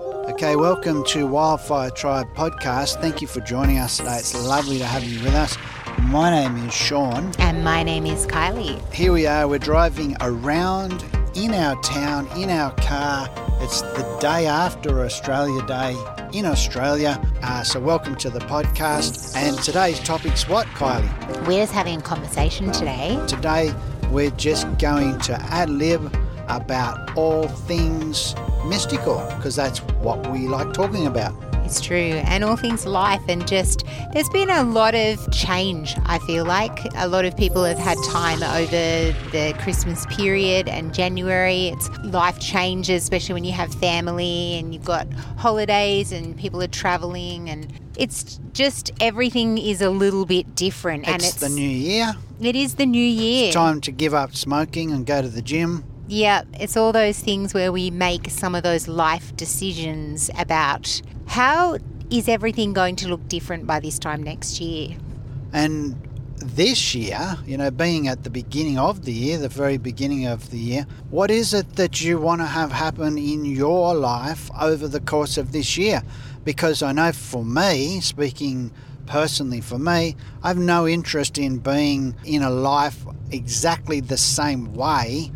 Okay, welcome to Wildfire Tribe podcast. Thank you for joining us today. It's lovely to have you with us. My name is Sean. And my name is Kylie. Here we are, we're driving around in our town, in our car. It's the day after Australia Day in Australia. Uh, so, welcome to the podcast. And today's topic's what, Kylie? We're just having a conversation today. Today, we're just going to ad lib about all things mystical because that's what we like talking about. It's true. And all things life, and just there's been a lot of change, I feel like. A lot of people have had time over the Christmas period and January. It's life changes, especially when you have family and you've got holidays and people are traveling and it's just everything is a little bit different it's and it's the new year. It is the new year. It's time to give up smoking and go to the gym. Yeah, it's all those things where we make some of those life decisions about how is everything going to look different by this time next year. And this year, you know, being at the beginning of the year, the very beginning of the year, what is it that you want to have happen in your life over the course of this year? Because I know for me, speaking personally for me, I have no interest in being in a life exactly the same way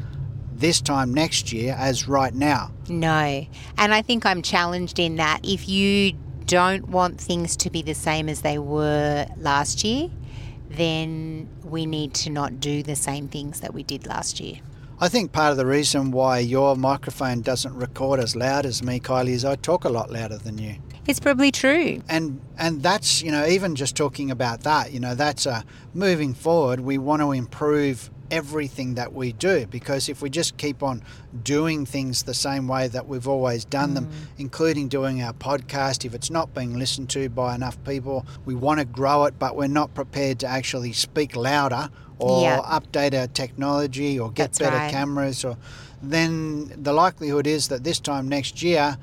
this time next year as right now. No. And I think I'm challenged in that if you don't want things to be the same as they were last year, then we need to not do the same things that we did last year. I think part of the reason why your microphone doesn't record as loud as me, Kylie, is I talk a lot louder than you. It's probably true. And and that's, you know, even just talking about that, you know, that's a moving forward, we want to improve everything that we do because if we just keep on doing things the same way that we've always done mm. them including doing our podcast if it's not being listened to by enough people we want to grow it but we're not prepared to actually speak louder or update our technology or get That's better right. cameras or then the likelihood is that this time next year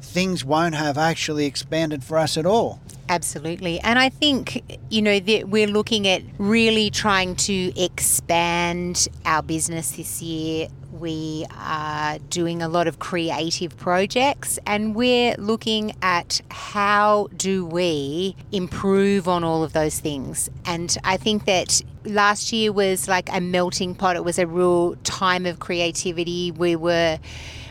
things won't have actually expanded for us at all Absolutely. And I think, you know, that we're looking at really trying to expand our business this year. We are doing a lot of creative projects and we're looking at how do we improve on all of those things. And I think that last year was like a melting pot. It was a real time of creativity. We were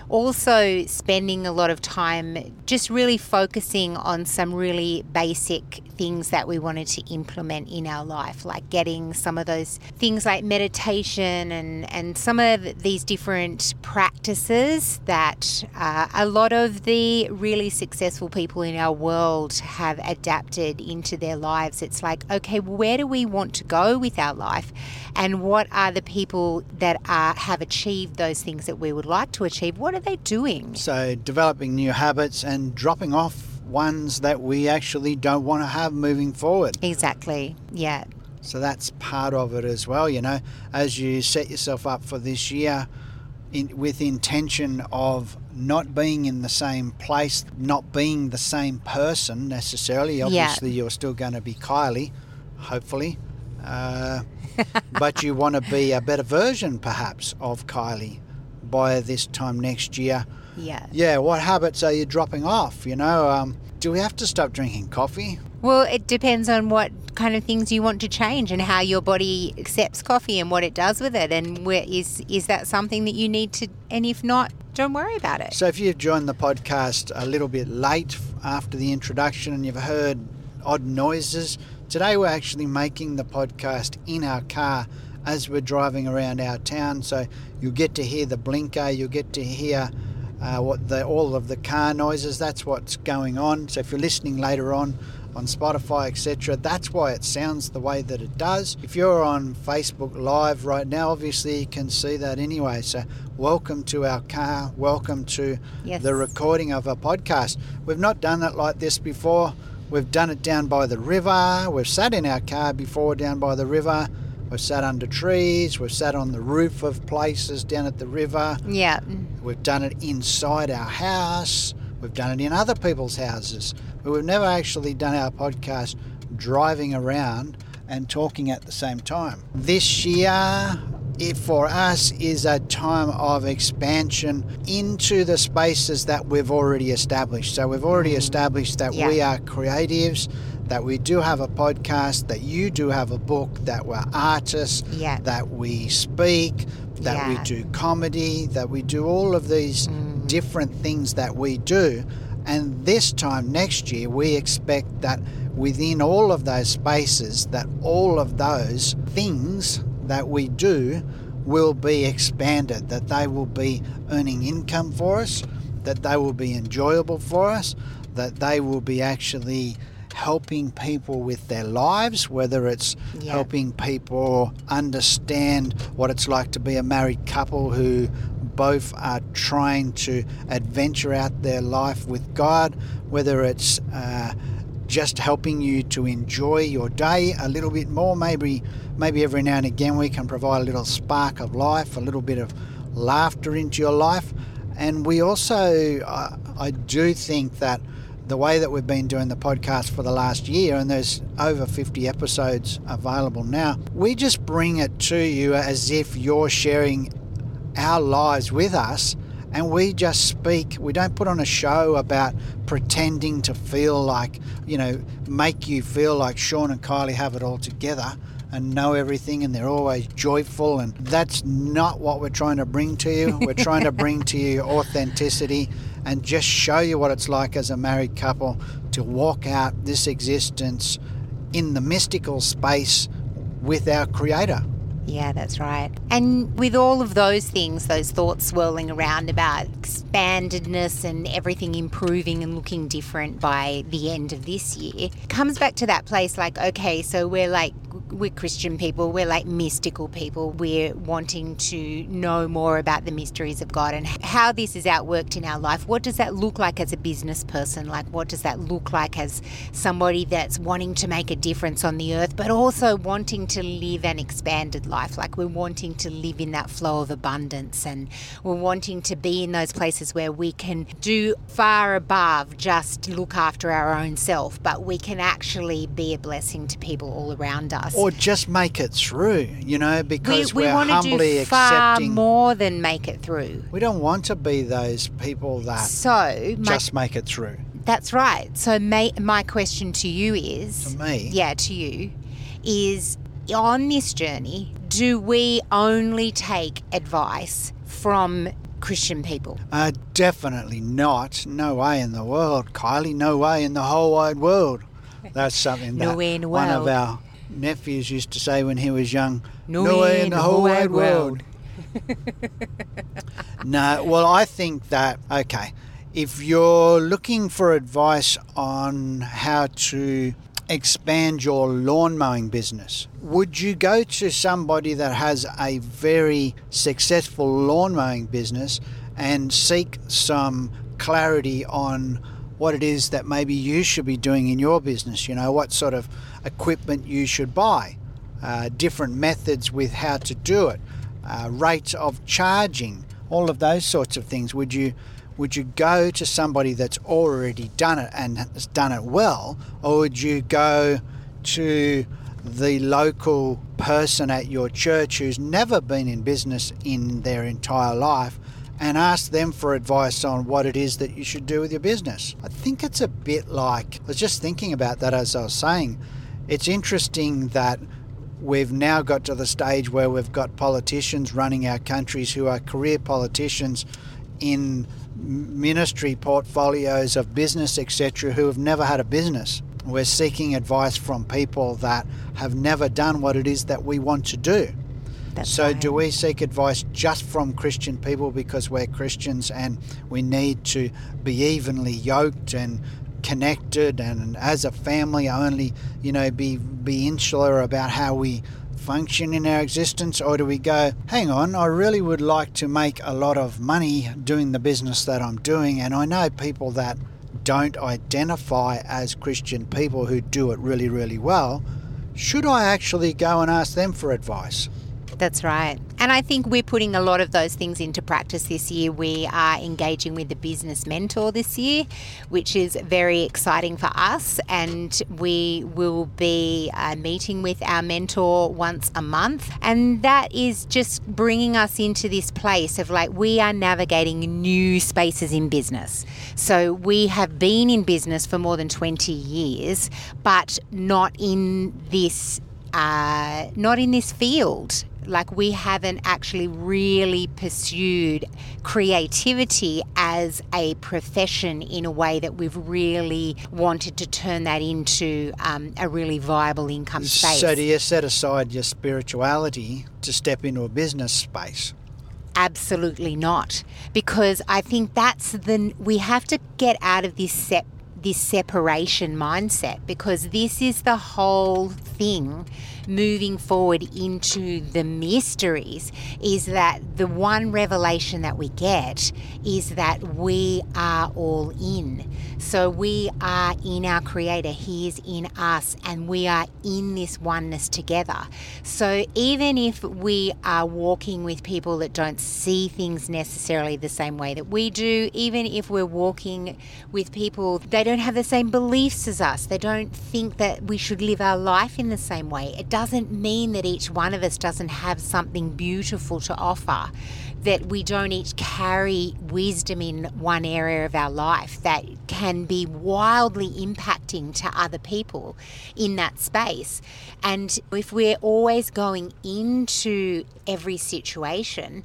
also spending a lot of time just really focusing on some really basic things that we wanted to implement in our life, like getting some of those things like meditation and, and some of these different practices that uh, a lot of the really successful people in our world have adapted into their lives. It's like, okay, where do we want to go with our life? And what are the people that are, have achieved those things that we would like to achieve? What are they doing? So, developing new habits and dropping off ones that we actually don't want to have moving forward. Exactly, yeah. So, that's part of it as well, you know, as you set yourself up for this year in, with intention of not being in the same place, not being the same person necessarily. Obviously, yeah. you're still going to be Kylie, hopefully. Uh, but you want to be a better version, perhaps, of Kylie by this time next year. Yeah. Yeah. What habits are you dropping off? You know, um, do we have to stop drinking coffee? Well, it depends on what kind of things you want to change and how your body accepts coffee and what it does with it, and where is is that something that you need to? And if not, don't worry about it. So, if you've joined the podcast a little bit late after the introduction and you've heard odd noises, today we're actually making the podcast in our car as we're driving around our town. So you'll get to hear the blinker, you'll get to hear uh, what the all of the car noises. That's what's going on. So if you're listening later on on Spotify, etc., that's why it sounds the way that it does. If you're on Facebook Live right now, obviously you can see that anyway. So welcome to our car. Welcome to yes. the recording of a podcast. We've not done it like this before. We've done it down by the river. We've sat in our car before down by the river. We've sat under trees. We've sat on the roof of places down at the river. Yeah. We've done it inside our house. We've done it in other people's houses. But we've never actually done our podcast driving around and talking at the same time. This year, it for us is a time of expansion into the spaces that we've already established. So we've already mm. established that Yeah. we are creatives, that we do have a podcast, that you do have a book, that we're artists, Yeah. that we speak, that we do comedy, that we do all of these mm. different things that we do. And this time next year, we expect that within all of those spaces, that all of those things that we do will be expanded, that they will be earning income for us, that they will be enjoyable for us, that they will be actually helping people with their lives, whether it's Yeah. helping people understand what it's like to be a married couple who both are trying to adventure out their life with God, whether it's uh, just helping you to enjoy your day a little bit more. Maybe, maybe every now and again we can provide a little spark of life, a little bit of laughter into your life. And we also, uh, I do think that the way that we've been doing the podcast for the last year, and there's over 50 episodes available now, we just bring it to you as if you're sharing our lives with us and we just speak we don't put on a show about pretending to feel like you know make you feel like sean and kylie have it all together and know everything and they're always joyful and that's not what we're trying to bring to you. We're trying to bring to you authenticity and just show you what it's like as a married couple to walk out this existence in the mystical space with our creator Yeah, that's right. And with all of those things, those thoughts swirling around about expandedness and everything improving and looking different by the end of this year, comes back to that place like, okay, so we're like, we're Christian people, we're like mystical people, we're wanting to know more about the mysteries of God and how this is outworked in our life. What does that look like as a business person? Like, what does that look like as somebody that's wanting to make a difference on the earth, but also wanting to live an expanded life? Like, we're wanting to live in that flow of abundance and we're wanting to be in those places where we can do far above just look after our own self, but we can actually be a blessing to people all around us. Or just make it through, you know, because we we are humbly do far accepting. more than make it through. We don't want to be those people that So, my, just make it through. that's right. So, my, my question to you is To me, yeah, to you, is on this journey, do we only take advice from Christian people? uh, definitely not. No way in the world, Kylie. No way in the whole wide world. That's something No that way in the one of our nephews used to say when he was young. No way in the whole wide world. No, well, I think that, okay, if you're looking for advice on how to expand your lawn mowing business, would you go to somebody that has a very successful lawn mowing business and seek some clarity on what it is that maybe you should be doing in your business? You know, what sort of equipment you should buy, uh, different methods with how to do it, uh, rates of charging, all of those sorts of things. Would you would you go to somebody that's already done it and has done it well, or would you go to the local person at your church who's never been in business in their entire life and ask them for advice on what it is that you should do with your business? I think it's a bit like, I was just thinking about that as I was saying. It's interesting that we've now got to the stage where we've got politicians running our countries who are career politicians in ministry portfolios of business, etc., who have never had a business. We're seeking advice from people that have never done what it is that we want to do. That's so, right. do we seek advice just from Christian people because we're Christians and we need to be evenly yoked and connected and as a family only, you know, be be insular about how we function in our existence or do we go, hang on, I really would like to make a lot of money doing the business that I'm doing and I know people that don't identify as Christian people who do it really, really well. Should I actually go and ask them for advice? That's right. And I think we're putting a lot of those things into practice this year. We are engaging with the business mentor this year, which is very exciting for us. And we will be uh, meeting with our mentor once a month. And that is just bringing us into this place of like we are navigating new spaces in business. So we have been in business for more than 20 years, but not in this uh, not in this field. Like we haven't actually really pursued creativity as a profession in a way that we've really wanted to turn that into um, a really viable income space. So, do you set aside your spirituality to step into a business space? Absolutely not, because I think that's the we have to get out of this set this separation mindset because this is the whole thing moving forward into the mysteries is that the one revelation that we get is that we are all in. So we are in our Creator, He is in us, and we are in this oneness together. So even if we are walking with people that don't see things necessarily the same way that we do, even if we're walking with people, they don't have the same beliefs as us, they don't think that we should live our life in the same way. It doesn't mean that each one of us doesn't have something beautiful to offer, that we don't each carry wisdom in one area of our life that can be wildly impacting to other people in that space. And if we're always going into every situation,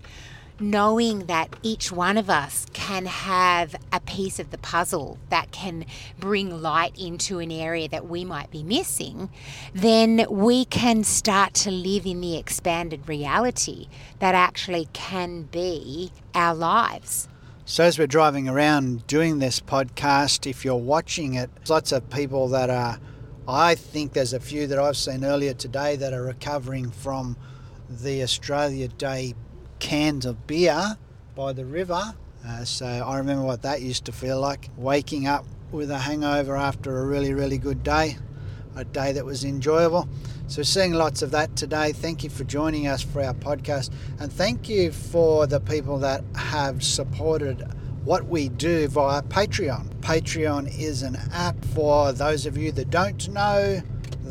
knowing that each one of us can have a piece of the puzzle that can bring light into an area that we might be missing, then we can start to live in the expanded reality that actually can be our lives. So, as we're driving around doing this podcast, if you're watching it, lots of people that are, I think there's a few that I've seen earlier today that are recovering from the Australia Day cans of beer by the river. Uh, so I remember what that used to feel like waking up with a hangover after a really, really good day, a day that was enjoyable. So, seeing lots of that today. Thank you for joining us for our podcast, and thank you for the people that have supported what we do via Patreon. Patreon is an app for those of you that don't know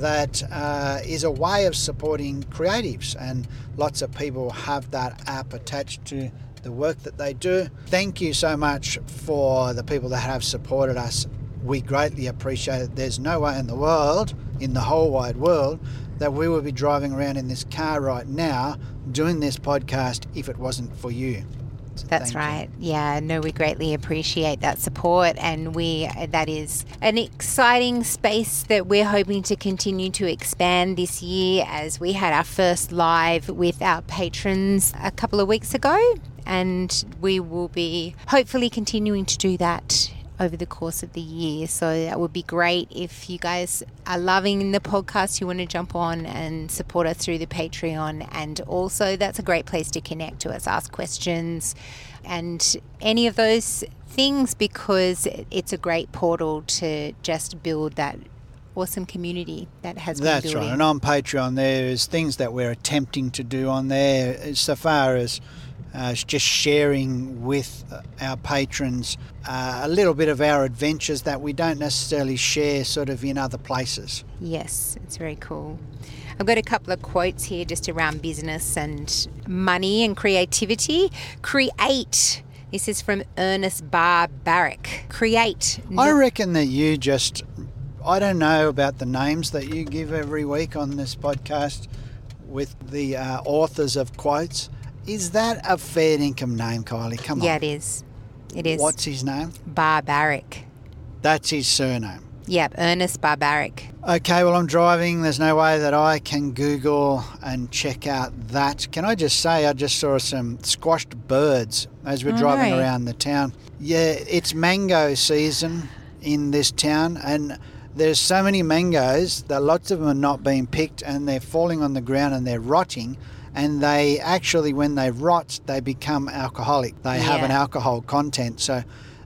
that uh, is a way of supporting creatives, and lots of people have that app attached to the work that they do. Thank you so much for the people that have supported us. We greatly appreciate it. There's no way in the world, in the whole wide world, that we would be driving around in this car right now doing this podcast if it wasn't for you. So That's right. You. Yeah, no, we greatly appreciate that support, and we that is an exciting space that we're hoping to continue to expand this year. As we had our first live with our patrons a couple of weeks ago, and we will be hopefully continuing to do that over the course of the year. So that would be great if you guys are loving the podcast, you want to jump on and support us through the Patreon. And also, that's a great place to connect to us, ask questions, and any of those things because it's a great portal to just build that awesome community that has been That's building. right. And on Patreon, there's things that we're attempting to do on there so far as uh, just sharing with our patrons uh, a little bit of our adventures that we don't necessarily share sort of in other places. Yes, it's very cool. I've got a couple of quotes here just around business and money and creativity. Create. This is from Ernest Barr Barack. Create. I reckon that you just, I don't know about the names that you give every week on this podcast with the uh, authors of quotes is that a fair income name, Kylie? Come on. Yeah, it is. It is. What's his name? Barbaric. That's his surname. Yep, Ernest Barbaric. Okay, well, I'm driving. There's no way that I can Google and check out that. Can I just say, I just saw some squashed birds as we're oh, driving around the town. Yeah, it's mango season in this town, and there's so many mangoes that lots of them are not being picked and they're falling on the ground and they're rotting and they actually, when they rot, they become alcoholic. They yeah. have an alcohol content. So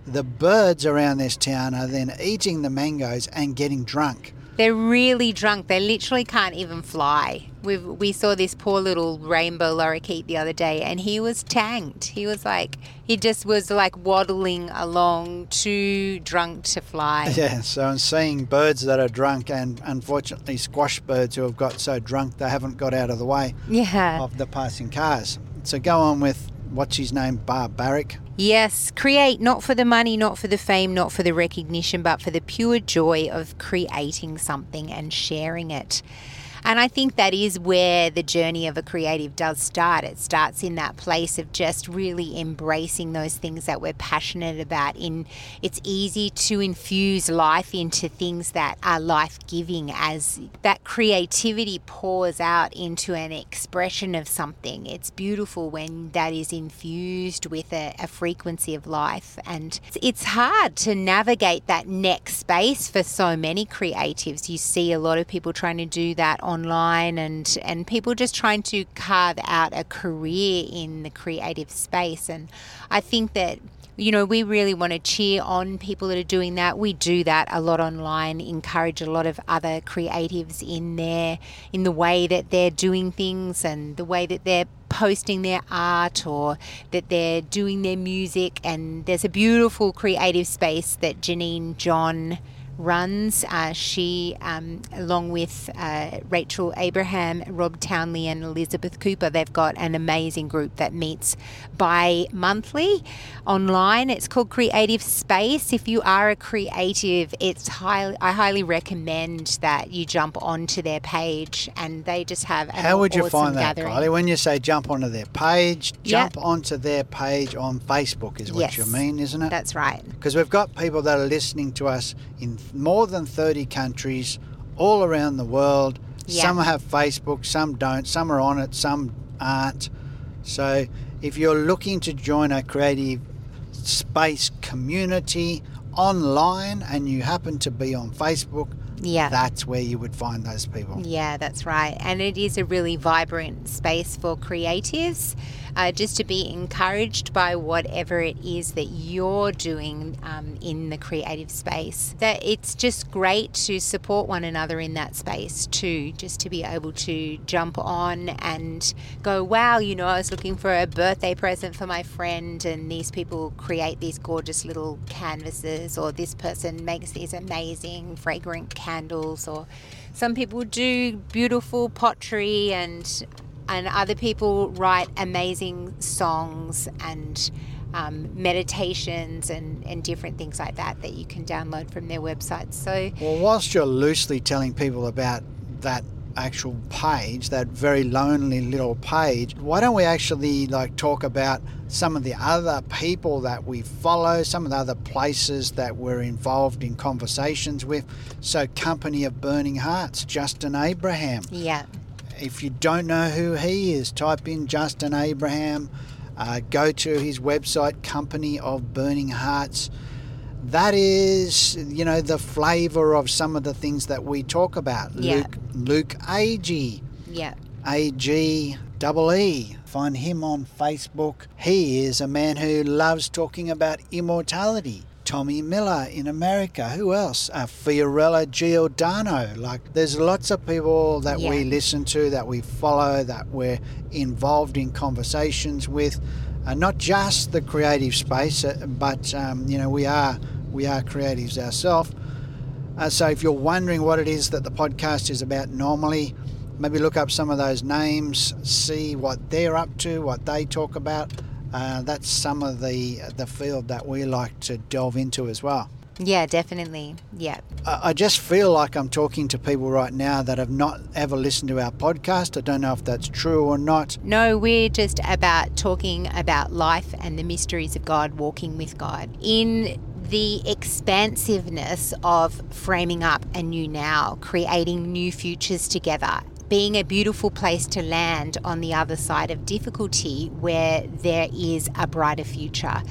the birds around this town are then eating the mangoes and getting drunk. They're really drunk. They literally can't even fly. We we saw this poor little rainbow lorikeet the other day, and he was tanked. He was like he just was like waddling along, too drunk to fly. Yeah, so I'm seeing birds that are drunk, and unfortunately, squash birds who have got so drunk they haven't got out of the way Yeah. of the passing cars. So go on with what's his name, Barbaric. Yes, create not for the money, not for the fame, not for the recognition, but for the pure joy of creating something and sharing it. And I think that is where the journey of a creative does start. It starts in that place of just really embracing those things that we're passionate about. In it's easy to infuse life into things that are life-giving as that creativity pours out into an expression of something. It's beautiful when that is infused with a, a frequency of life and it's hard to navigate that next space for so many creatives. You see a lot of people trying to do that online and and people just trying to carve out a career in the creative space and I think that you know, we really want to cheer on people that are doing that. We do that a lot online, encourage a lot of other creatives in there, in the way that they're doing things and the way that they're posting their art or that they're doing their music. And there's a beautiful creative space that Janine John runs. Uh, she, um, along with uh, Rachel Abraham, Rob Townley, and Elizabeth Cooper, they've got an amazing group that meets bi monthly online. It's called Creative Space. If you are a creative, it's highly, I highly recommend that you jump onto their page and they just have How would you awesome find that, gathering. Kylie? When you say jump onto their page, jump onto their page on Facebook, is what Yes. you mean, isn't it? That's right. Because we've got people that are listening to us in more than 30 countries all around the world. Yeah. Some have Facebook, some don't, some are on it, some aren't. So if you're looking to join a creative space community online and you happen to be on Facebook, Yeah. that's where you would find those people. Yeah, that's right. And it is a really vibrant space for creatives uh, just to be encouraged by whatever it is that you're doing um, in the creative space. That it's just great to support one another in that space too, just to be able to jump on and go, wow, you know, I was looking for a birthday present for my friend, and these people create these gorgeous little canvases, or this person makes these amazing fragrant candles, or some people do beautiful pottery and and other people write amazing songs and um, meditations and, and different things like that that you can download from their website. So Well, whilst you're loosely telling people about that actual page, that very lonely little page, why don't we actually like talk about some of the other people that we follow, some of the other places that we're involved in conversations with? So, Company of Burning Hearts, Justin Abraham. yeah, If you don't know who he is, type in Justin Abraham, uh, go to his website, Company of Burning Hearts. That is, you know, the flavour of some of the things that we talk about. Yeah. Luke, Luke Agee, yeah, A G double E. Find him on Facebook. He is a man who loves talking about immortality. Tommy Miller in America. Who else? Uh, Fiorella Giordano. Like, there's lots of people that we listen to, that we follow, that we're involved in conversations with. Uh, not just the creative space, uh, but um, you know, we are we are creatives ourselves. Uh, so if you're wondering what it is that the podcast is about normally, maybe look up some of those names, see what they're up to, what they talk about. Uh, that's some of the the field that we like to delve into as well. yeah, definitely. Yeah, I I just feel like I'm talking to people right now that have not ever listened to our podcast. I don't know if that's true or not. No, we're just about talking about life and the mysteries of God, walking with God. In the expansiveness of framing up a new now, creating new futures together, being a beautiful place to land on the other side of difficulty where there is a brighter future.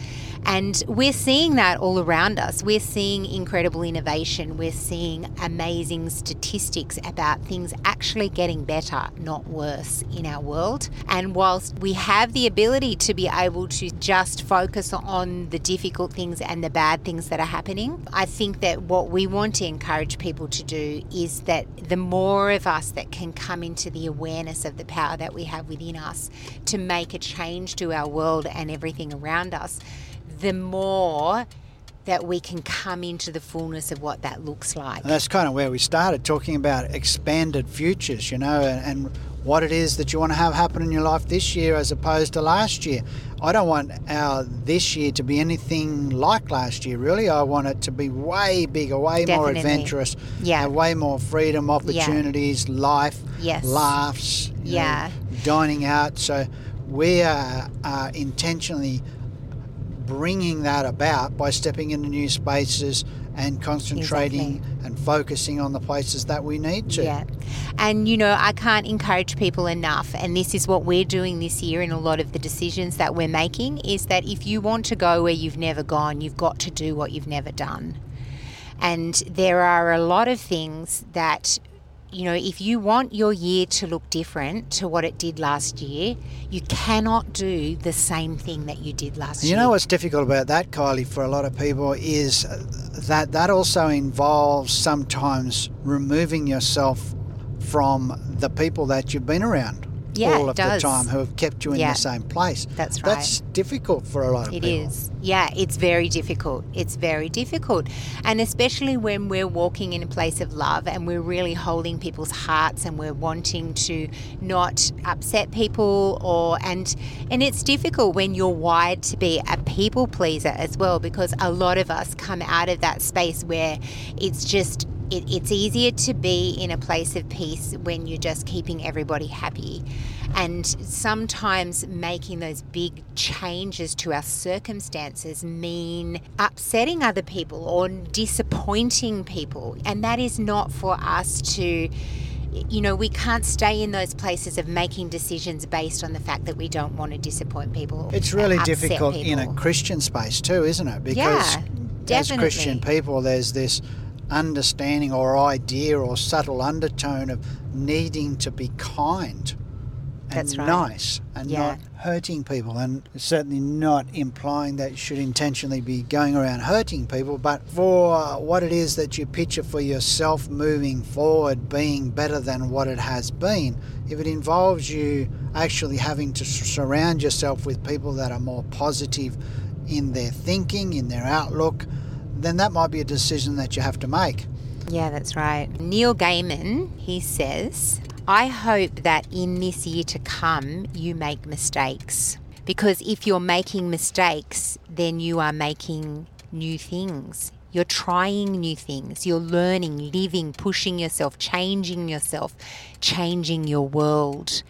And we're seeing that all around us. We're seeing incredible innovation. We're seeing amazing statistics about things actually getting better, not worse, in our world. And whilst we have the ability to be able to just focus on the difficult things and the bad things that are happening, I think that what we want to encourage people to do is that the more of us that can come into the awareness of the power that we have within us to make a change to our world and everything around us the more that we can come into the fullness of what that looks like. And that's kind of where we started talking about expanded futures, you know, and, and, what it is that you want to have happen in your life this year as opposed to last year. I don't want our this year to be anything like last year, really. I want it to be way bigger, way Definitely. more adventurous, yeah. way more freedom, opportunities, yeah. life, yes. laughs, yeah. Know, dining out. So we are, are intentionally bringing that about by stepping into new spaces and concentrating exactly. and focusing on the places that we need to. Yeah. And you know, I can't encourage people enough and this is what we're doing this year in a lot of the decisions that we're making is that if you want to go where you've never gone, you've got to do what you've never done. And there are a lot of things that you know, if you want your year to look different to what it did last year, you cannot do the same thing that you did last you year. You know what's difficult about that, Kylie, for a lot of people is that that also involves sometimes removing yourself from the people that you've been around yeah, all of the time who have kept you in yeah. the same place. That's right. That's difficult for a lot of it people. It is. Yeah, it's very difficult. It's very difficult. And especially when we're walking in a place of love and we're really holding people's hearts and we're wanting to not upset people or and and it's difficult when you're wired to be a people pleaser as well because a lot of us come out of that space where it's just it, it's easier to be in a place of peace when you're just keeping everybody happy. And sometimes making those big changes to our circumstances mean upsetting other people or disappointing people. And that is not for us to you know, we can't stay in those places of making decisions based on the fact that we don't want to disappoint people. It's really difficult people. in a Christian space too, isn't it? Because yeah, as Christian people, there's this understanding or idea or subtle undertone of needing to be kind and right. nice and yeah. not hurting people and certainly not implying that you should intentionally be going around hurting people but for what it is that you picture for yourself moving forward being better than what it has been if it involves you actually having to surround yourself with people that are more positive in their thinking in their outlook then that might be a decision that you have to make. Yeah, that's right. Neil Gaiman, he says, I hope that in this year to come, you make mistakes. Because if you're making mistakes, then you are making new things. You're trying new things. You're learning, living, pushing yourself, changing yourself, changing your world.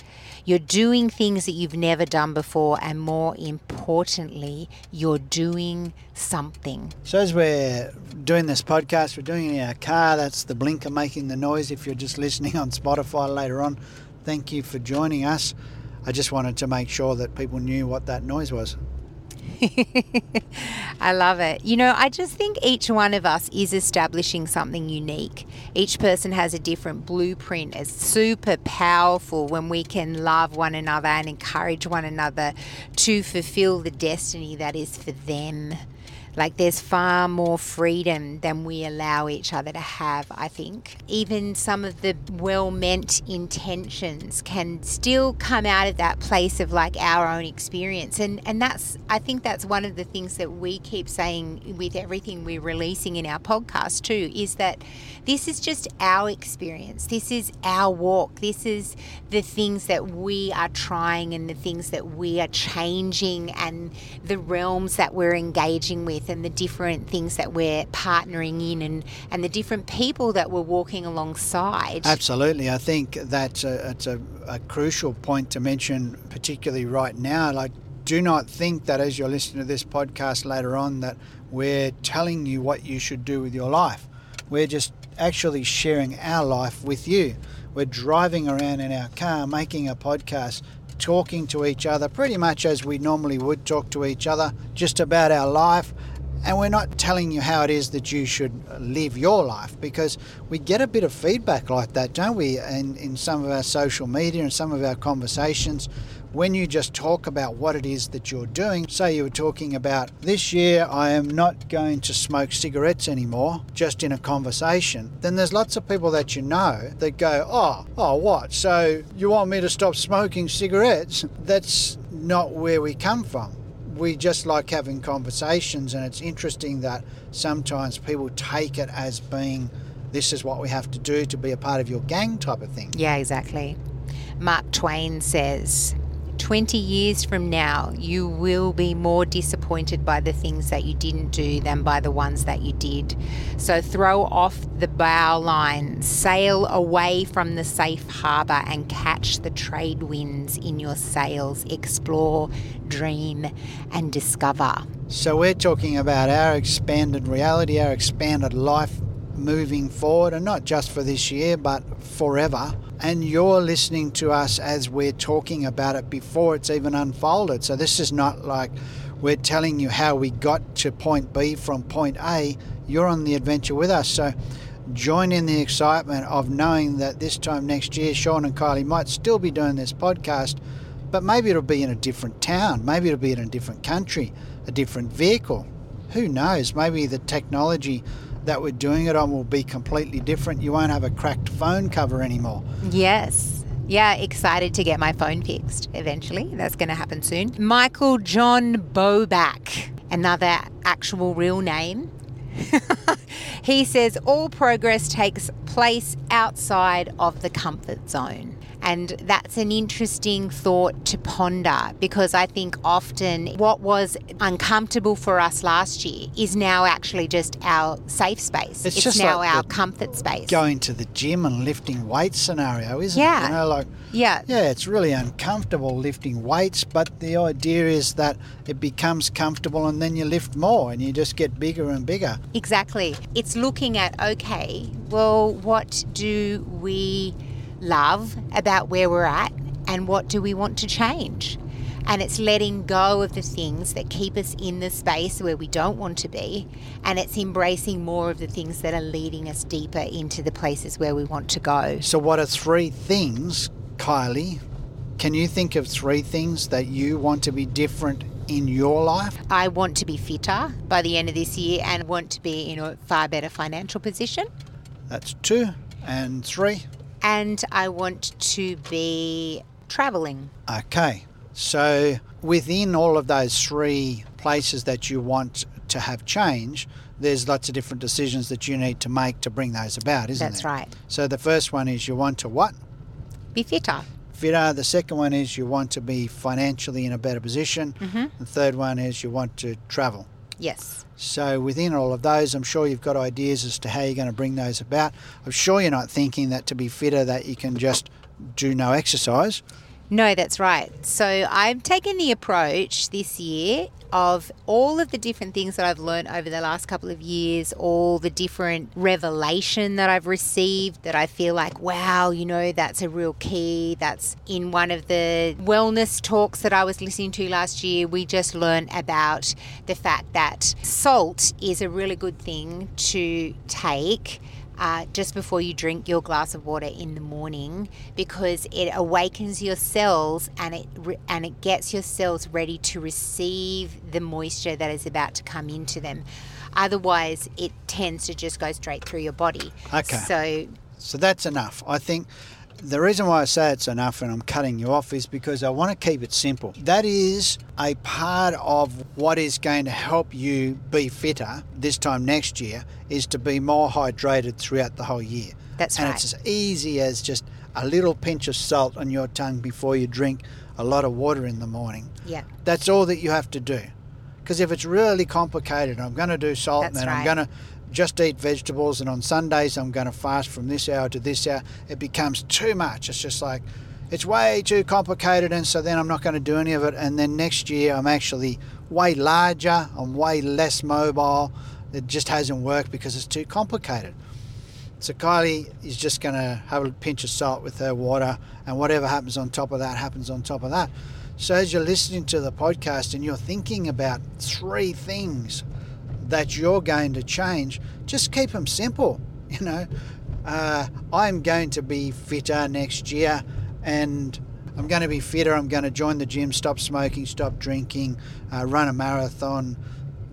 You're doing things that you've never done before, and more importantly, you're doing something. So, as we're doing this podcast, we're doing it in our car. That's the blinker making the noise. If you're just listening on Spotify later on, thank you for joining us. I just wanted to make sure that people knew what that noise was. I love it. You know, I just think each one of us is establishing something unique. Each person has a different blueprint. It's super powerful when we can love one another and encourage one another to fulfill the destiny that is for them. Like there's far more freedom than we allow each other to have, I think. Even some of the well meant intentions can still come out of that place of like our own experience. And and that's I think that's one of the things that we keep saying with everything we're releasing in our podcast too, is that this is just our experience. This is our walk. This is the things that we are trying and the things that we are changing and the realms that we're engaging with and the different things that we're partnering in and, and the different people that we're walking alongside. Absolutely. I think that's a, it's a, a crucial point to mention, particularly right now. Like, do not think that as you're listening to this podcast later on that we're telling you what you should do with your life. We're just actually sharing our life with you. we're driving around in our car making a podcast, talking to each other pretty much as we normally would talk to each other, just about our life. And we're not telling you how it is that you should live your life because we get a bit of feedback like that, don't we? In, in some of our social media and some of our conversations, when you just talk about what it is that you're doing, say you were talking about this year I am not going to smoke cigarettes anymore, just in a conversation, then there's lots of people that you know that go, oh, oh, what? So you want me to stop smoking cigarettes? That's not where we come from we just like having conversations, and it's interesting that sometimes people take it as being this is what we have to do to be a part of your gang type of thing. Yeah, exactly. Mark Twain says, 20 years from now, you will be more disappointed by the things that you didn't do than by the ones that you did. So throw off the bow line, sail away from the safe harbour, and catch the trade winds in your sails. Explore, dream, and discover. So we're talking about our expanded reality, our expanded life moving forward, and not just for this year, but forever and you're listening to us as we're talking about it before it's even unfolded. So this is not like we're telling you how we got to point B from point A. You're on the adventure with us. So join in the excitement of knowing that this time next year, Sean and Kylie might still be doing this podcast, but maybe it'll be in a different town, maybe it'll be in a different country, a different vehicle. Who knows? Maybe the technology that we're doing it on will be completely different. You won't have a cracked phone cover anymore. Yes. Yeah, excited to get my phone fixed eventually. That's going to happen soon. Michael John Bobak, another actual real name. he says all progress takes place outside of the comfort zone. And that's an interesting thought to ponder because I think often what was uncomfortable for us last year is now actually just our safe space. It's, it's now like our comfort space. Going to the gym and lifting weights scenario, isn't yeah. it? You know, like yeah. Yeah, it's really uncomfortable lifting weights, but the idea is that it becomes comfortable and then you lift more and you just get bigger and bigger. Exactly. It's looking at okay, well, what do we love about where we're at and what do we want to change. And it's letting go of the things that keep us in the space where we don't want to be. And it's embracing more of the things that are leading us deeper into the places where we want to go. So, what are three things, Kylie? Can you think of three things that you want to be different in your life? I want to be fitter by the end of this year and want to be in a far better financial position. That's two. And three? And I want to be traveling. Okay. So within all of those three places that you want to have change, there's lots of different decisions that you need to make to bring those about, isn't it? That's there? right. So the first one is you want to what? Be fitter. Fitter. The second one is you want to be financially in a better position. Mm-hmm. The third one is you want to travel. Yes. So within all of those, I'm sure you've got ideas as to how you're going to bring those about. I'm sure you're not thinking that to be fitter that you can just do no exercise. No, that's right. So I've taken the approach this year of all of the different things that I've learned over the last couple of years, all the different revelation that I've received that I feel like, wow, you know, that's a real key. That's in one of the wellness talks that I was listening to last year. We just learned about the fact that salt is a really good thing to take uh, just before you drink your glass of water in the morning because it awakens your cells and it re- and it gets your cells ready to receive the moisture that is about to come into them. Otherwise, it tends to just go straight through your body. Okay. So, so that's enough. I think the reason why I say it's enough and I'm cutting you off is because I want to keep it simple. That is a part of what is going to help you be fitter this time next year is to be more hydrated throughout the whole year. That's and right. it's as easy as just a little pinch of salt on your tongue before you drink a lot of water in the morning. Yeah. That's all that you have to do. Because if it's really complicated, I'm going to do salt That's and then I'm going to just eat vegetables and on Sundays I'm going to fast from this hour to this hour, it becomes too much. It's just like, it's way too complicated and so then I'm not going to do any of it. And then next year I'm actually way larger, I'm way less mobile. It just hasn't worked because it's too complicated. So Kylie is just going to have a pinch of salt with her water, and whatever happens on top of that happens on top of that. So as you're listening to the podcast and you're thinking about three things that you're going to change, just keep them simple. You know, uh, I'm going to be fitter next year, and I'm going to be fitter. I'm going to join the gym, stop smoking, stop drinking, uh, run a marathon.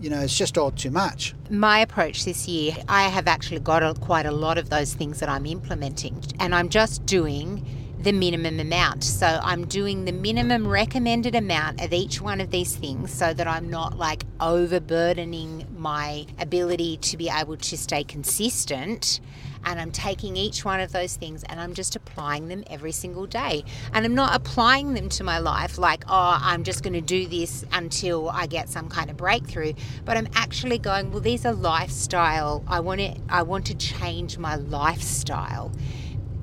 You know, it's just all too much. My approach this year, I have actually got a, quite a lot of those things that I'm implementing, and I'm just doing the minimum amount. So I'm doing the minimum recommended amount of each one of these things so that I'm not like overburdening my ability to be able to stay consistent. And I'm taking each one of those things and I'm just applying them every single day. And I'm not applying them to my life like, oh, I'm just going to do this until I get some kind of breakthrough. But I'm actually going, well, these are lifestyle. I want to, I want to change my lifestyle.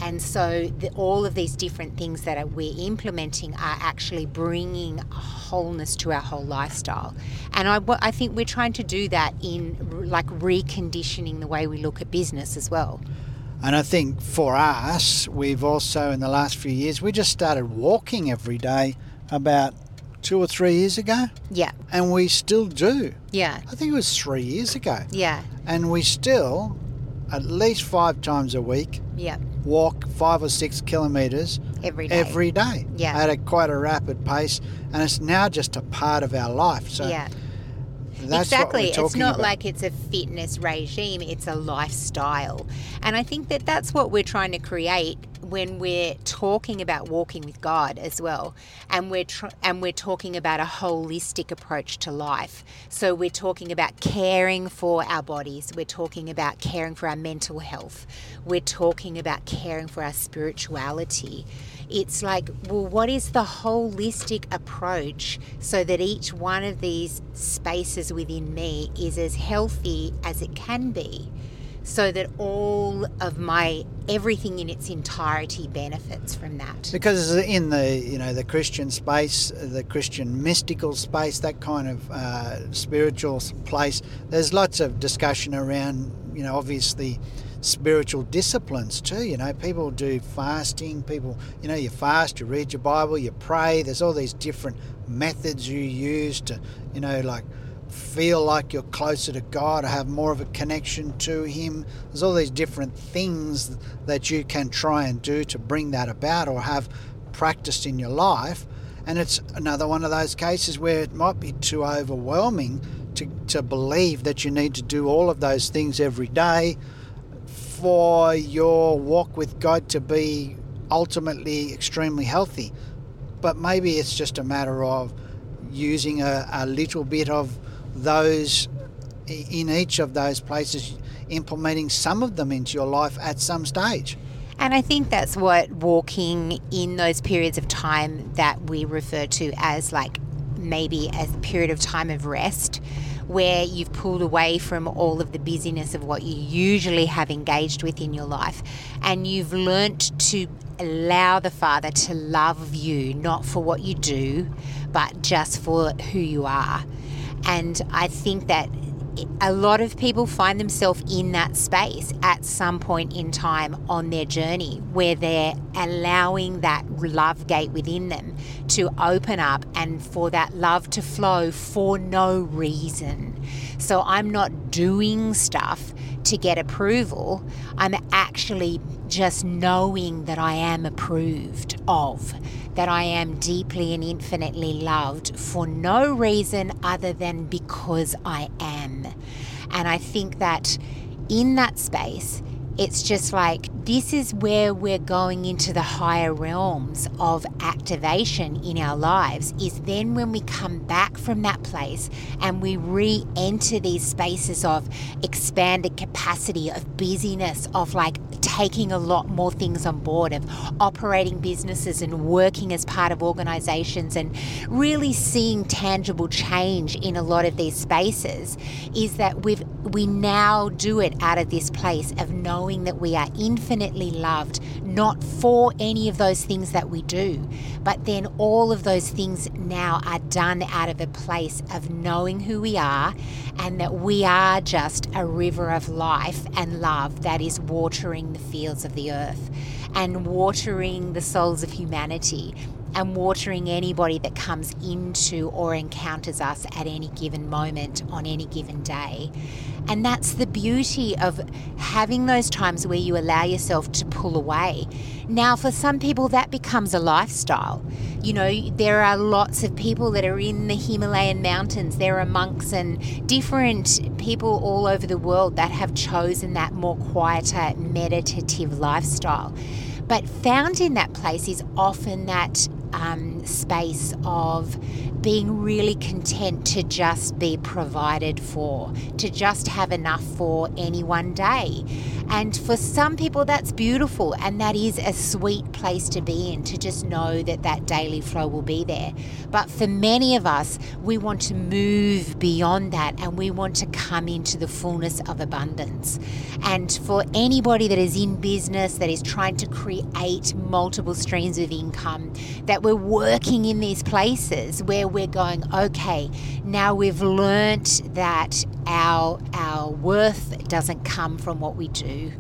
And so, the, all of these different things that are, we're implementing are actually bringing a wholeness to our whole lifestyle. And I, I think we're trying to do that in like reconditioning the way we look at business as well. And I think for us, we've also, in the last few years, we just started walking every day about two or three years ago. Yeah. And we still do. Yeah. I think it was three years ago. Yeah. And we still, at least five times a week, Yeah. Walk five or six kilometres Every day. every day Yeah. at a quite a rapid pace. And it's now just a part of our life. So yeah. that's exactly. It's not about. like it's a fitness regime, it's a lifestyle. And I think that that's what we're trying to create when we're talking about walking with God as well. And we're tr- and we're talking about a holistic approach to life. So we're talking about caring for our bodies, we're talking about caring for our mental health. We're talking about caring for our spirituality it's like, well, what is the holistic approach so that each one of these spaces within me is as healthy as it can be? So that all of my everything in its entirety benefits from that. because in the you know the Christian space, the Christian mystical space, that kind of uh, spiritual place, there's lots of discussion around you know obviously spiritual disciplines too. You know, people do fasting. People, you know, you fast, you read your Bible, you pray. There's all these different methods you use to, you know, like feel like you're closer to God have more of a connection to Him. There's all these different things that you can try and do to bring that about or have practiced in your life. And it's another one of those cases where it might be too overwhelming to, to believe that you need to do all of those things every day for your walk with God to be ultimately extremely healthy. But maybe it's just a matter of using a, a little bit of those in each of those places, implementing some of them into your life at some stage. And I think that's what walking in those periods of time that we refer to as like maybe a period of time of rest, where you've pulled away from all of the busyness of what you usually have engaged with in your life, and you've learnt to allow the Father to love you, not for what you do, but just for who you are. And I think that a lot of people find themselves in that space at some point in time on their journey where they're allowing that love gate within them to open up and for that love to flow for no reason. So I'm not doing stuff to get approval. I'm actually just knowing that I am approved of, that I am deeply and infinitely loved for no reason other than because I am. And I think that in that space, it's just like this is where we're going into the higher realms of activation in our lives. Is then when we come back from that place and we re enter these spaces of expanded capacity, of busyness, of like taking a lot more things on board, of operating businesses and working as part of organizations and really seeing tangible change in a lot of these spaces. Is that we've we now do it out of this place of knowing knowing that we are infinitely loved, not for any of those things that we do, but then all of those things now are done out of a place of knowing who we are and that we are just a river of life and love that is watering the fields of the earth and watering the souls of humanity and watering anybody that comes into or encounters us at any given moment on any given day. And that's the beauty of having those times where you allow yourself to pull away. Now, for some people, that becomes a lifestyle. You know, there are lots of people that are in the Himalayan mountains, there are monks and different people all over the world that have chosen that more quieter, meditative lifestyle. But found in that place is often that um, space of being really content to just be provided for, to just have enough for any one day. And for some people, that's beautiful, and that is a sweet place to be in, to just know that that daily flow will be there. But for many of us, we want to move beyond that and we want to come into the fullness of abundance. And for anybody that is in business, that is trying to create multiple streams of income, that we're working in these places where we're going, okay, now we've learnt that our, our worth doesn't come from what we do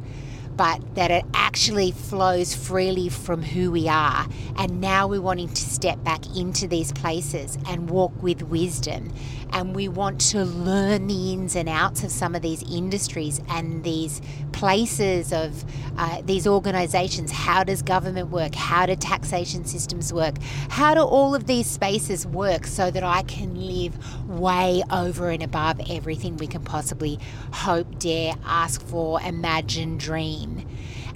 but that it actually flows freely from who we are. And now we're wanting to step back into these places and walk with wisdom. And we want to learn the ins and outs of some of these industries and these places of uh, these organizations. How does government work? How do taxation systems work? How do all of these spaces work so that I can live way over and above everything we can possibly hope, dare, ask for, imagine, dream?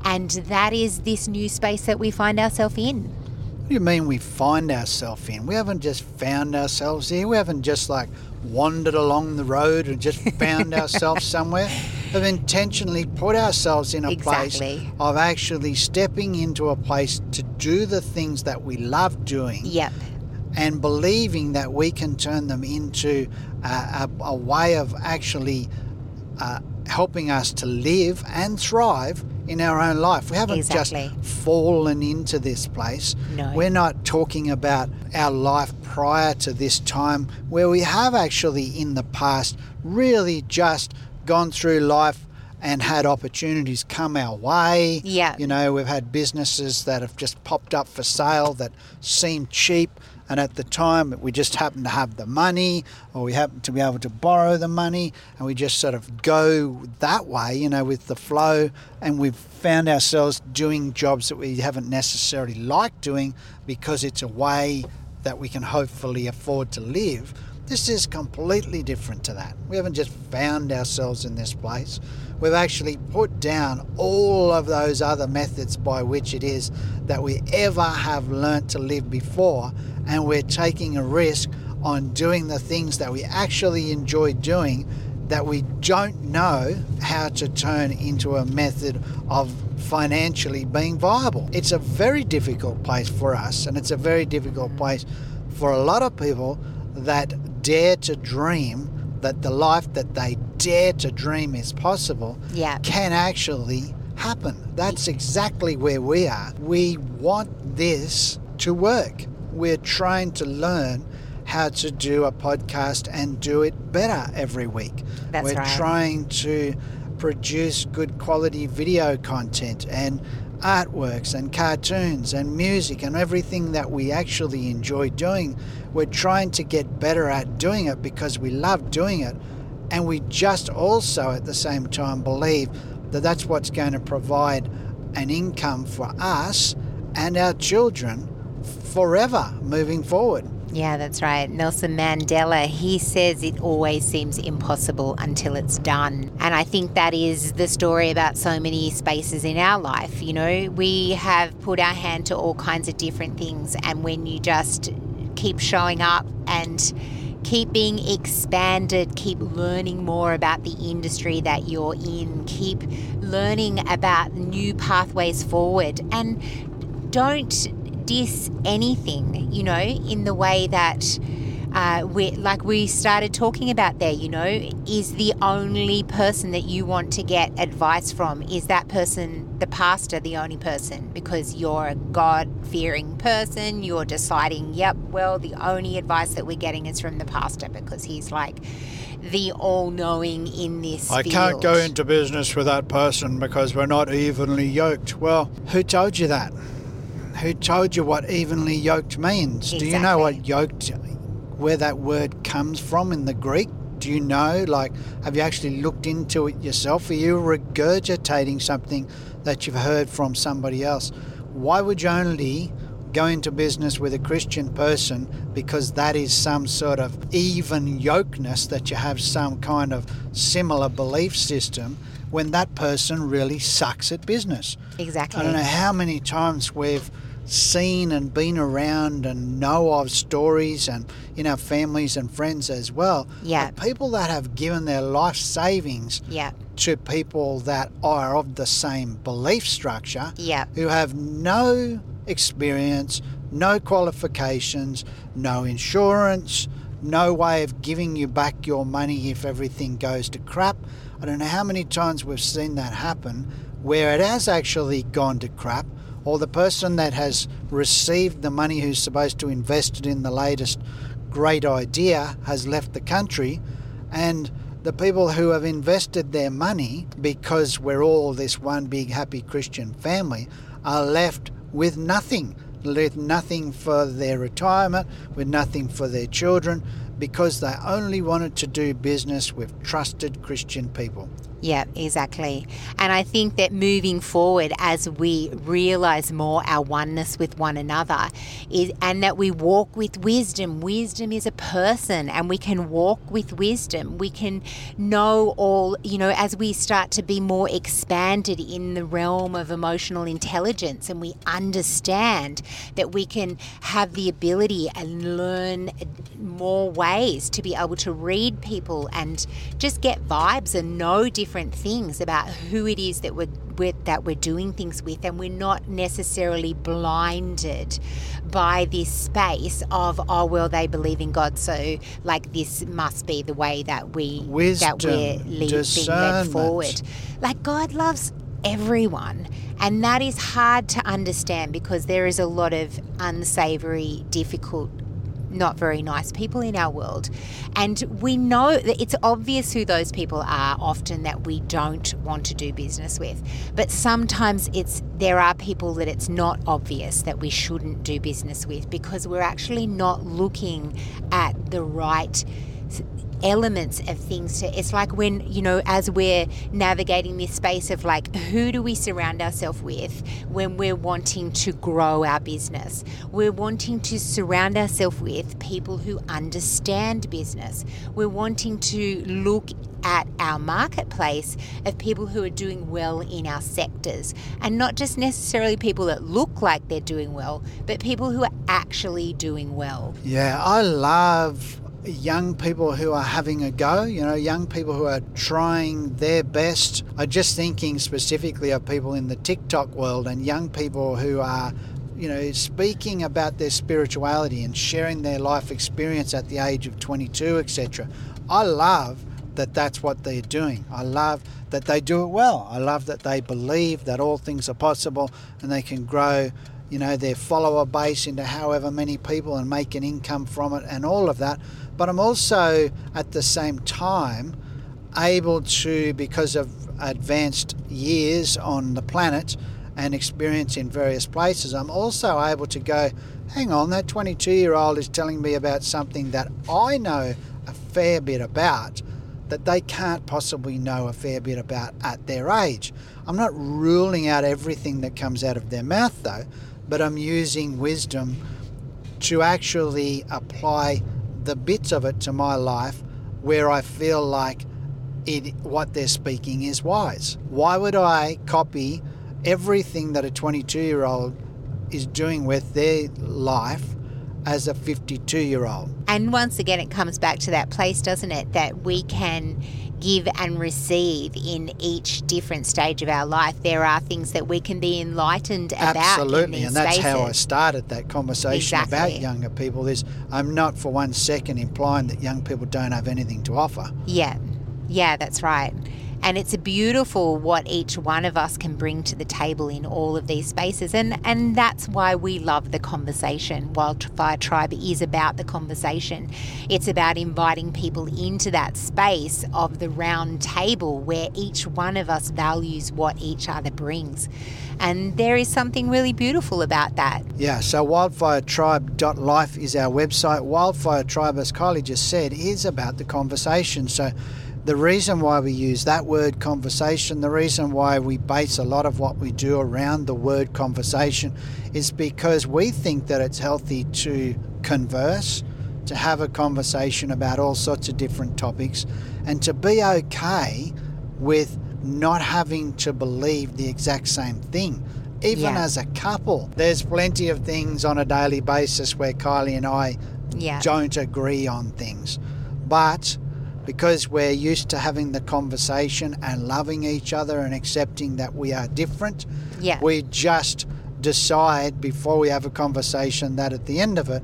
And that is this new space that we find ourselves in. What do you mean we find ourselves in? We haven't just found ourselves here. We haven't just like wandered along the road and just found ourselves somewhere. We've intentionally put ourselves in a Exactly. place of actually stepping into a place to do the things that we love doing Yep. and believing that we can turn them into a, a, a way of actually uh, helping us to live and thrive in our own life. We haven't Exactly. just fallen into this place. No. We're not talking about our life prior to this time where we have actually in the past really just gone through life and had opportunities come our way. Yeah. You know, we've had businesses that have just popped up for sale that seem cheap and at the time we just happen to have the money or we happen to be able to borrow the money and we just sort of go that way, you know, with the flow and we've found ourselves doing jobs that we haven't necessarily liked doing because it's a way that we can hopefully afford to live. This is completely different to that. We haven't just found ourselves in this place. We've actually put down all of those other methods by which it is that we ever have learnt to live before, and we're taking a risk on doing the things that we actually enjoy doing that we don't know how to turn into a method of financially being viable. It's a very difficult place for us, and it's a very difficult place for a lot of people that dare to dream that the life that they dare to dream is possible Yeah. can actually happen. That's exactly where we are. We want this to work. We're trying to learn how to do a podcast and do it better every week. That's We're right. trying to produce good quality video content and artworks and cartoons and music and everything that we actually enjoy doing. We're trying to get better at doing it because we love doing it. And we just also at the same time believe that that's what's going to provide an income for us and our children forever moving forward. Yeah, that's right. Nelson Mandela, he says it always seems impossible until it's done. And I think that is the story about so many spaces in our life. You know, we have put our hand to all kinds of different things. And when you just keep showing up and keep being expanded, keep learning more about the industry that you're in, keep learning about new pathways forward, and don't diss anything, you know, in the way that uh, we, like we started talking about there, you know, is the only person that you want to get advice from, is that person, the pastor, the only person? Because you're a God fearing person, you're deciding, yep, well, the only advice that we're getting is from the pastor because he's like the all knowing in this. I field. can't go into business with that person because we're not evenly yoked. Well, who told you that? Who told you what evenly yoked means? Do you know what yoked where that word comes from in the Greek? Do you know? Like, have you actually looked into it yourself? Are you regurgitating something that you've heard from somebody else? Why would you only go into business with a Christian person because that is some sort of even yokeness that you have some kind of similar belief system when that person really sucks at business? Exactly. I don't know how many times we've seen and been around and know of stories and in our families and friends as well. Yeah. People that have given their life savings yeah. to people that are of the same belief structure Yeah. who have no experience, no qualifications, no insurance, no way of giving you back your money if everything goes to crap. I don't know how many times we've seen that happen where it has actually gone to crap or the person that has received the money who's supposed to invest it in the latest great idea has left the country and the people who have invested their money because we're all this one big happy Christian family are left with nothing with nothing for their retirement with nothing for their children because they only wanted to do business with trusted Christian people Yeah, exactly. And I think that moving forward, as we realize more our oneness with one another, is and that we walk with wisdom. Wisdom is a person, and we can walk with wisdom. We can know all, you know, as we start to be more expanded in the realm of emotional intelligence, and we understand that we can have the ability and learn more ways to be able to read people and just get vibes and know different things about who it is that we're, we're that we're doing things with, and we're not necessarily blinded by this space of oh well they believe in God, so like this must be the way that we Wisdom, that we're lead, being led forward. Like God loves everyone. And that is hard to understand because there is a lot of unsavory, difficult, not very nice people in our world. And we know that it's obvious who those people are often that we don't want to do business with. But sometimes it's there are people that it's not obvious that we shouldn't do business with because we're actually not looking at the right elements of things to it's like when you know as we're navigating this space of like who do we surround ourselves with when we're wanting to grow our business? We're wanting to surround ourselves with people who understand business. We're wanting to look at our marketplace of people who are doing well in our sectors. And not just necessarily people that look like they're doing well but people who are actually doing well. Yeah, I love young people who are having a go, you know, young people who are trying their best. I'm just thinking specifically of people in the TikTok world and young people who are, you know, speaking about their spirituality and sharing their life experience at the age of 22, etc. I love that that's what they're doing. I love that they do it well. I love that they believe that all things are possible and they can grow you know, their follower base into however many people and make an income from it and all of that. But I'm also at the same time able to, because of advanced years on the planet and experience in various places, I'm also able to go, hang on, that 22 year old is telling me about something that I know a fair bit about that they can't possibly know a fair bit about at their age. I'm not ruling out everything that comes out of their mouth though, but I'm using wisdom to actually apply the bits of it to my life where I feel like it what they're speaking is wise. Why would I copy everything that a 22 year old is doing with their life as a 52 year old? And once again, it comes back to that place, doesn't it? That we can give and receive in each different stage of our life. There are things that we can be enlightened about. Absolutely, and that's spaces. how I started that conversation Exactly. about younger people. Is I'm not for one second implying that young people don't have anything to offer. Yeah, yeah, that's right. And it's beautiful what each one of us can bring to the table in all of these spaces. And, and that's why we love the conversation. Wildfire Tribe is about the conversation. It's about inviting people into that space of the round table where each one of us values what each other brings. And there is something really beautiful about that. Yeah, so wildfiretribe.life is our website. Wildfire Tribe, as Kylie just said, is about the conversation. So the reason why we use that word conversation, the reason why we base a lot of what we do around the word conversation is because we think that it's healthy to converse, to have a conversation about all sorts of different topics, and to be okay with not having to believe the exact same thing. Even Yeah. as a couple, there's plenty of things on a daily basis where Kylie and I Yeah. don't agree on things. But because we're used to having the conversation and loving each other and accepting that we are different, Yeah. we just decide before we have a conversation that at the end of it,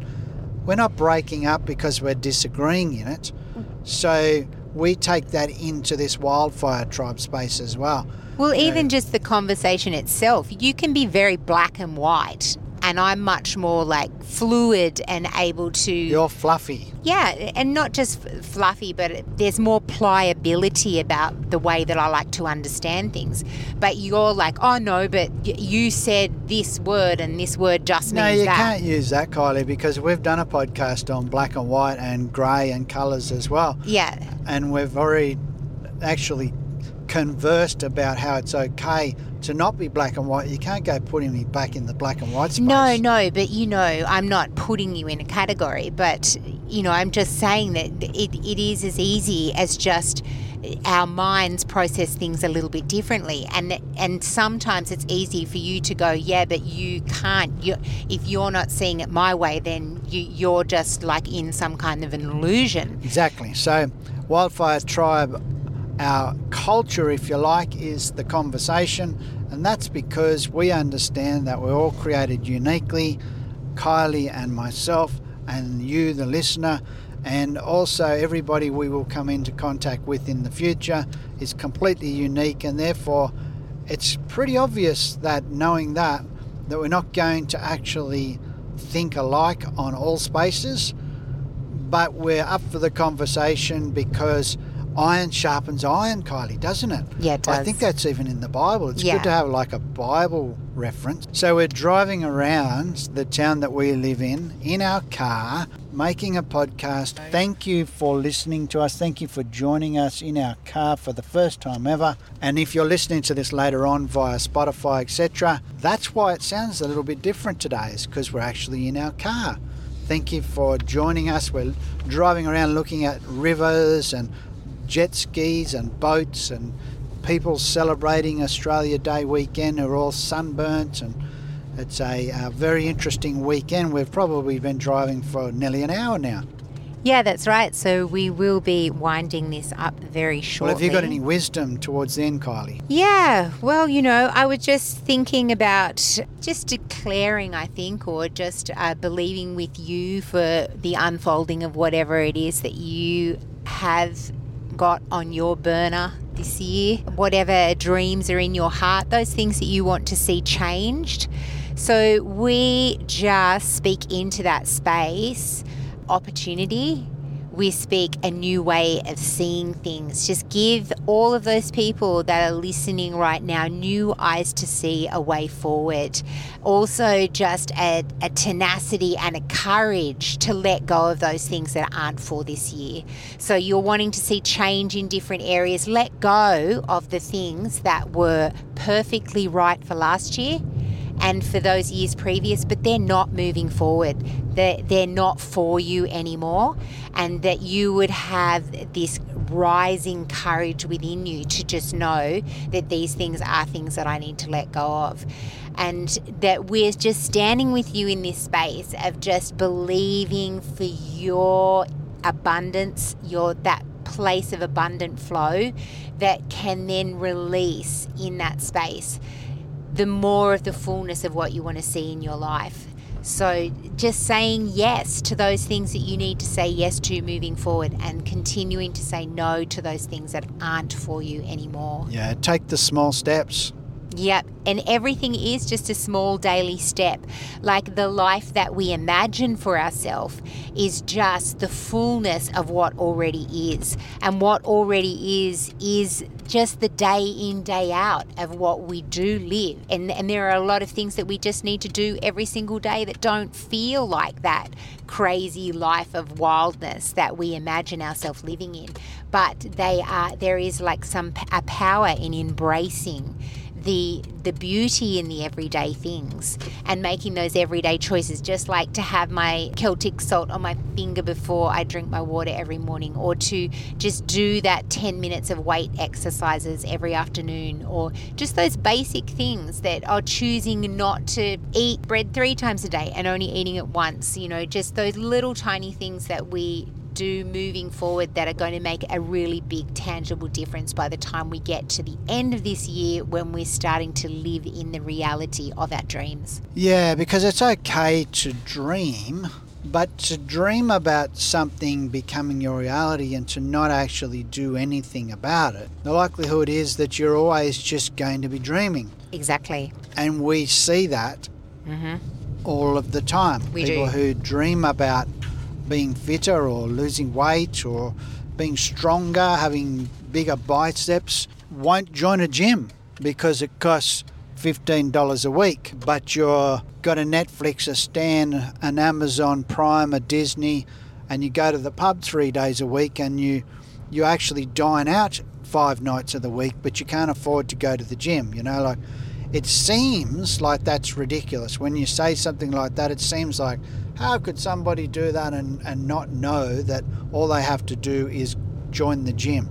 we're not breaking up because we're disagreeing in it. Mm. So we take that into this wildfire tribe space as well. Well, You know, even just the conversation itself, you can be very black and white. And I'm much more like fluid and able to. you're fluffy. yeah, and not just fluffy, but there's more pliability about the way that I like to understand things. But you're like, oh no, but you said this word and this word just No, means you can't use that, Kylie, because we've done a podcast on black and white and grey and colours as well. Yeah, and we've already actually conversed about how it's okay to not be black and white. You can't go putting me back in the black and white space. No, no, but you know, I'm not putting you in a category, but you know, I'm just saying that it, it is as easy as just our minds process things a little bit differently and and sometimes it's easy for you to go yeah but you can't you if you're not seeing it my way then you you're just like in some kind of an illusion Exactly. So, Wildfire Tribe, our culture, if you like, is the conversation, and that's because we understand that we're all created uniquely, Kylie and myself, and you, the listener, and also everybody we will come into contact with in the future is completely unique, and therefore, it's pretty obvious that knowing that, that we're not going to actually think alike on all spaces but we're up for the conversation because iron sharpens iron, Kylie, doesn't it? Yeah, it I think that's even in the Bible. It's Yeah. good to have like a Bible reference. So we're driving around the town that we live in in our car, making a podcast. Thank you for listening to us. Thank you for joining us in our car for the first time ever. And if you're listening to this later on via Spotify, etc., that's why it sounds a little bit different today, is because we're actually in our car. Thank you for joining us. We're driving around looking at rivers and jet skis and boats and people celebrating Australia Day weekend are all sunburnt and it's a, uh very interesting weekend. We've probably been driving for nearly an hour now. yeah that's right so we will be winding this up very shortly Well, have you got any wisdom towards the end, Kylie? Yeah, well, you know, I was just thinking about just declaring, I think, or just uh, believing with you for the unfolding of whatever it is that you have got on your burner this year, whatever dreams are in your heart, those things that you want to see changed. So we just speak into that space opportunity we speak a new way of seeing things. Just give all of those people that are listening right now new eyes to see a way forward. Also, just a, a tenacity and a courage to let go of those things that aren't for this year. So, you're wanting to see change in different areas. Let go of the things that were perfectly right for last year and for those years previous, but they're not moving forward. They're, they're not for you anymore. And that you would have this rising courage within you to just know that these things are things that I need to let go of. And that we're just standing with you in this space of just believing for your abundance, your that place of abundant flow that can then release in that space the more of the fullness of what you want to see in your life. So, just saying yes to those things that you need to say yes to moving forward and continuing to say no to those things that aren't for you anymore. Yeah, take the small steps. Yep. And everything is just a small daily step. Like the life that we imagine for ourselves is just the fullness of what already is. And what already is, is just the day in, day out of what we do live. And, and there are a lot of things that we just need to do every single day that don't feel like that crazy life of wildness that we imagine ourselves living in. But they are, there is like some a power in embracing the the beauty in the everyday things and making those everyday choices. Just like to have my celtic salt on my finger before I drink my water every morning or to just do that 10 minutes of weight exercises every afternoon or just those basic things that are choosing not to eat bread 3 times a day and only eating it once you know just those little tiny things that we do moving forward that are going to make a really big tangible difference by the time we get to the end of this year when we're starting to live in the reality of our dreams. Yeah, because it's okay to dream, but to dream about something becoming your reality and to not actually do anything about it, the likelihood is that you're always just going to be dreaming. Exactly. And we see that Mm-hmm. all of the time. We People do. who dream about being fitter or losing weight or being stronger, having bigger biceps, won't join a gym because it costs $15 a week. But you're got a Netflix, a Stan, an Amazon Prime, a Disney, and you go to the pub three days a week and you you actually dine out five nights of the week, but you can't afford to go to the gym. You know, like it seems like that's ridiculous. When you say something like that, it seems like how could somebody do that and, and not know that all they have to do is join the gym?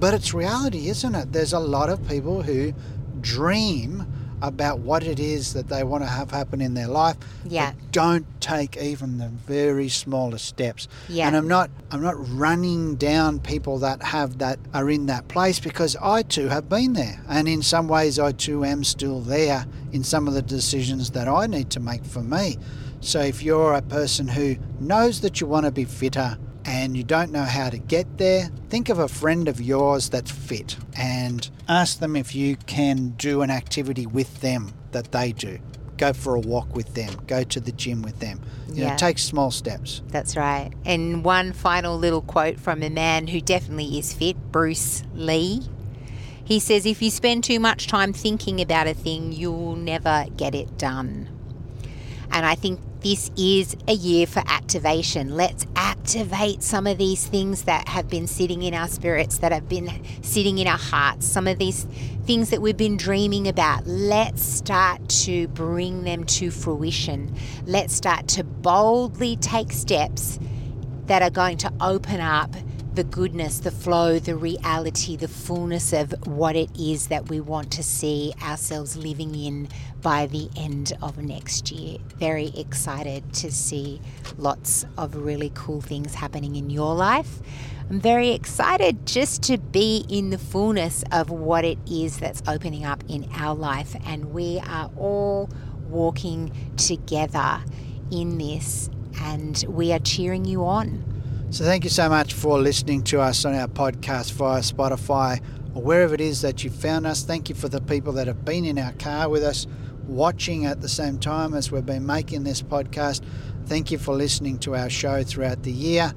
But it's reality, isn't it? There's a lot of people who dream about what it is that they want to have happen in their life Yeah. but don't take even the very smallest steps Yeah. and i'm not i'm not running down people that have that are in that place because i too have been there and in some ways i too am still there in some of the decisions that i need to make for me so if you're a person who knows that you want to be fitter and you don't know how to get there, think of a friend of yours that's fit and ask them if you can do an activity with them that they do. Go for a walk with them, go to the gym with them. You Yeah. know, take small steps. That's right. And one final little quote from a man who definitely is fit, Bruce Lee. He says, If you spend too much time thinking about a thing, you'll never get it done. And I think this is a year for activation. Let's activate some of these things that have been sitting in our spirits, that have been sitting in our hearts, some of these things that we've been dreaming about. Let's start to bring them to fruition. Let's start to boldly take steps that are going to open up the goodness, the flow, the reality, the fullness of what it is that we want to see ourselves living in by the end of next year. Very excited to see lots of really cool things happening in your life. I'm very excited just to be in the fullness of what it is that's opening up in our life, and we are all walking together in this, and we are cheering you on. So thank you so much for listening to us on our podcast via Spotify or wherever it is that you found us. Thank you for the people that have been in our car with us, watching at the same time as we've been making this podcast. Thank you for listening to our show throughout the year,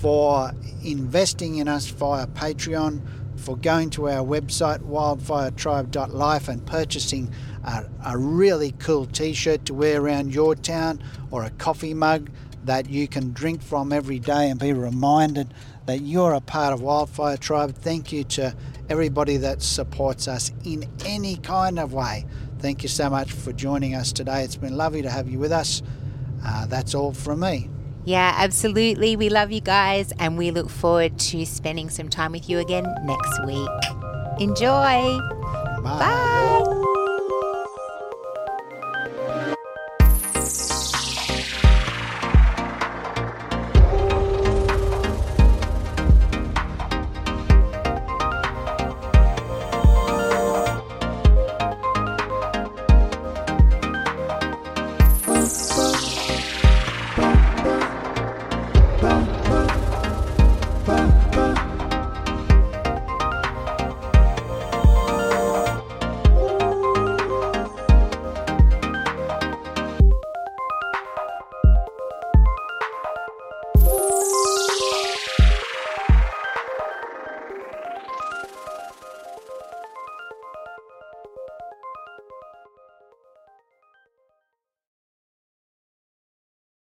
for investing in us via Patreon, for going to our website wildfiretribe.life and purchasing a, a really cool t-shirt to wear around your town or a coffee mug that you can drink from every day and be reminded that you're a part of Wildfire Tribe. Thank you to everybody that supports us in any kind of way. Thank you so much for joining us today. It's been lovely to have you with us. Uh, that's all from me. Yeah, absolutely. We love you guys and we look forward to spending some time with you again next week. Enjoy. Bye. Bye.